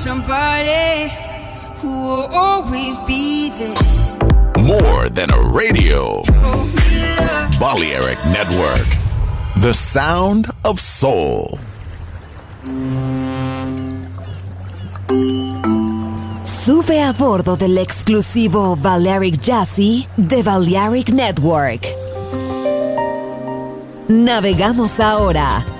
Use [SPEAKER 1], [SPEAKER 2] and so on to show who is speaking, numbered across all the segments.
[SPEAKER 1] somebody who will always be there.
[SPEAKER 2] More than a radio. Oh, Balearic Network. The sound of soul.
[SPEAKER 3] Sube a bordo del exclusivo Balearic Jazzy de Balearic Network. Navegamos ahora.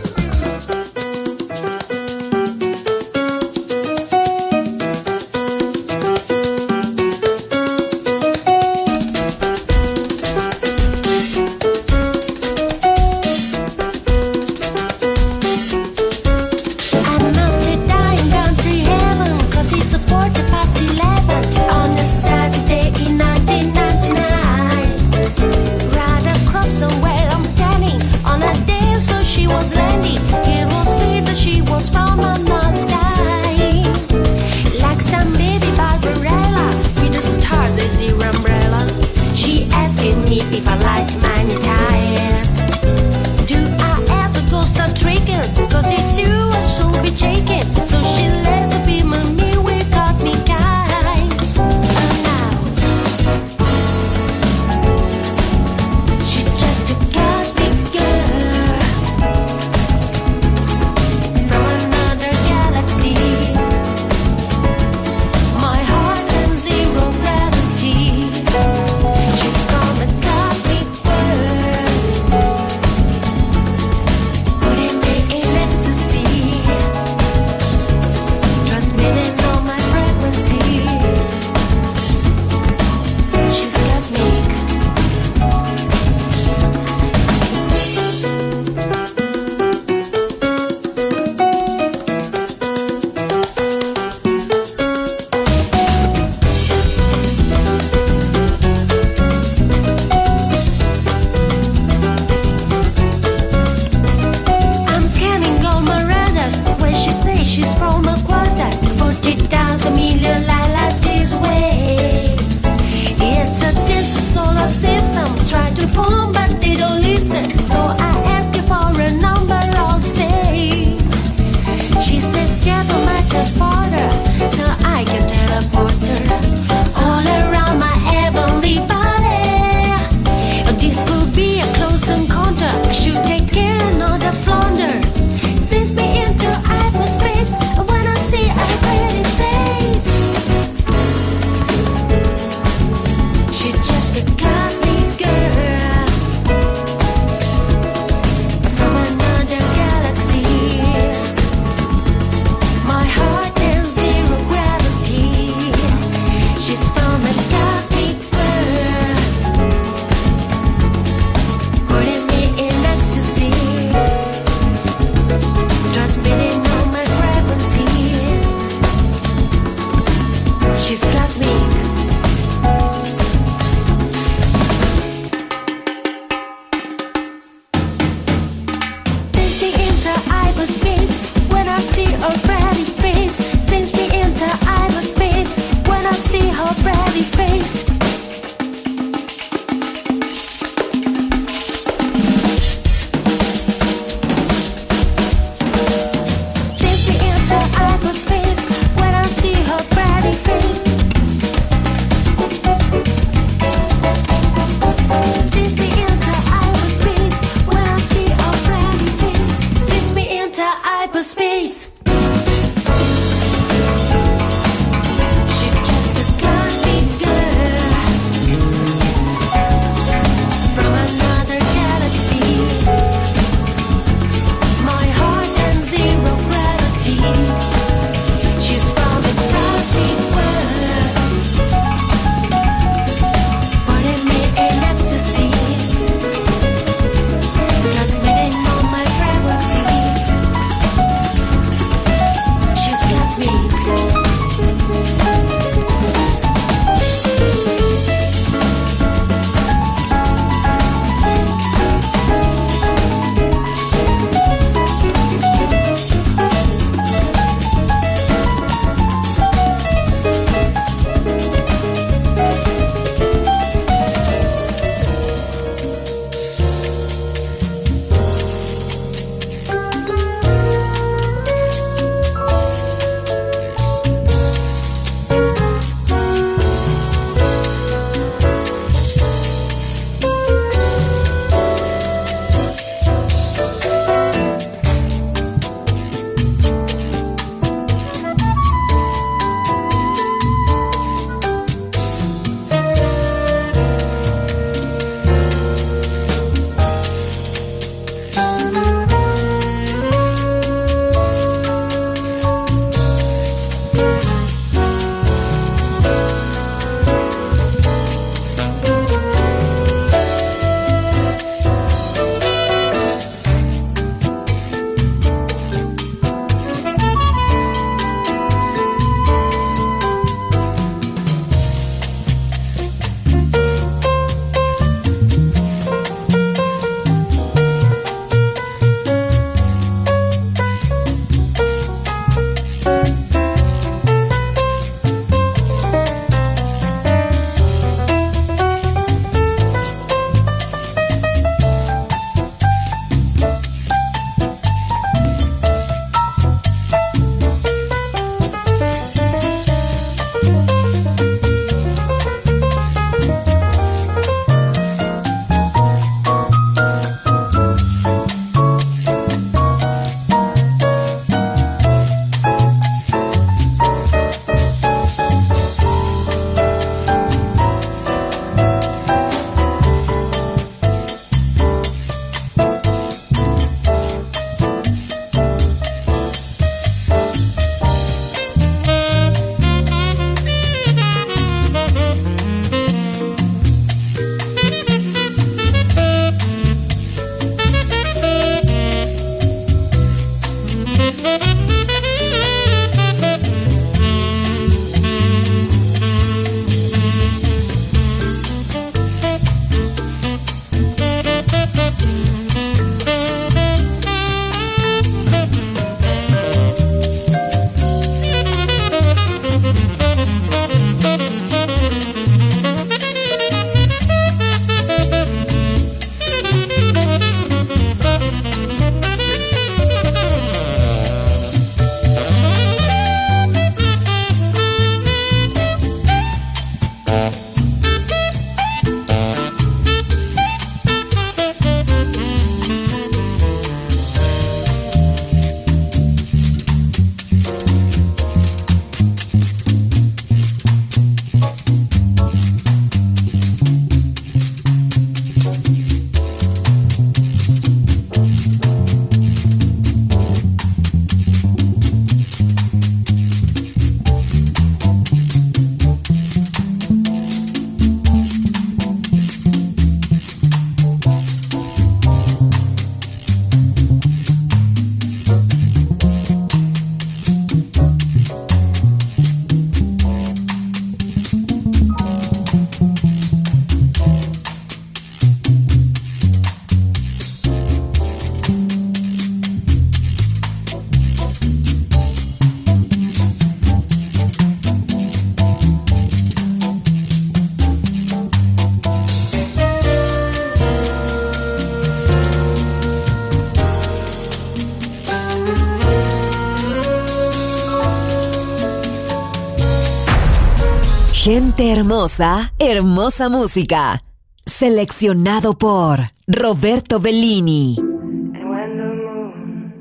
[SPEAKER 3] Hermosa, hermosa música. Seleccionado por Roberto Bellini.
[SPEAKER 4] And when the moon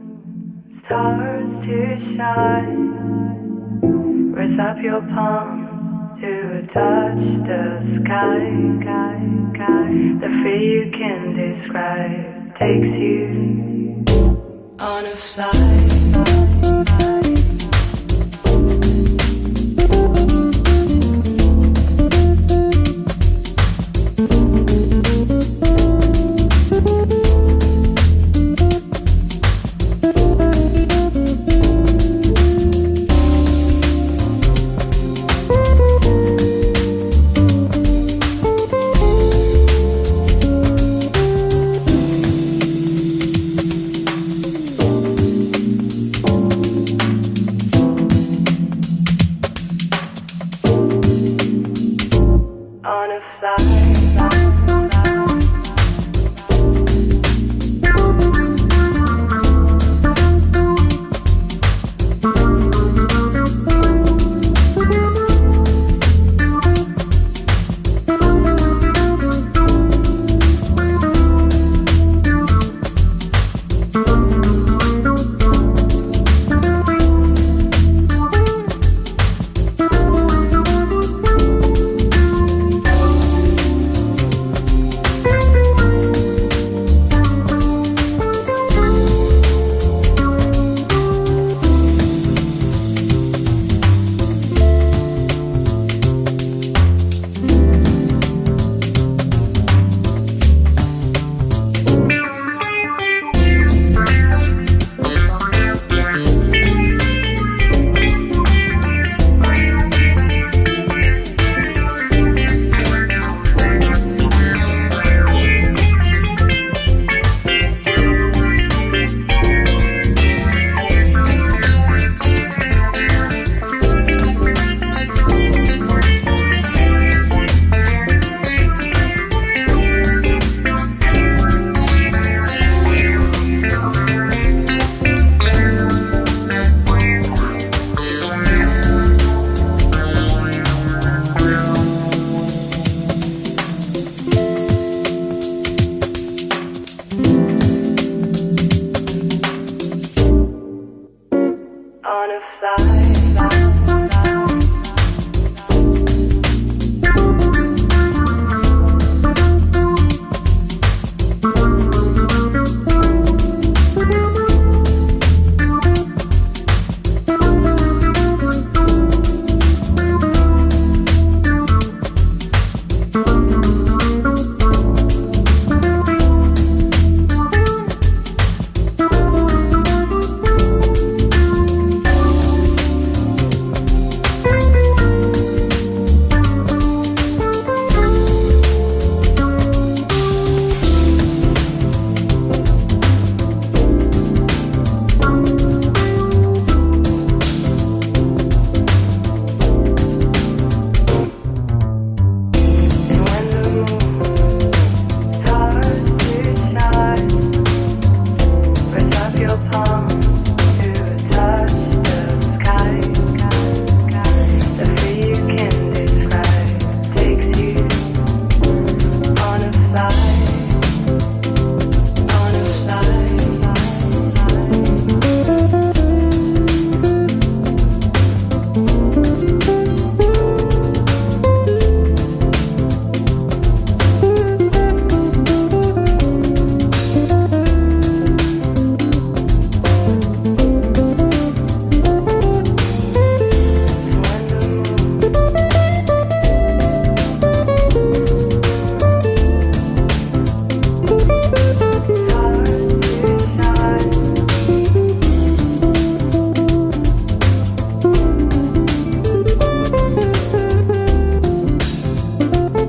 [SPEAKER 4] starts to shine, raise up your palms to touch the sky. The fear you can describe takes you on a flight. On a flight.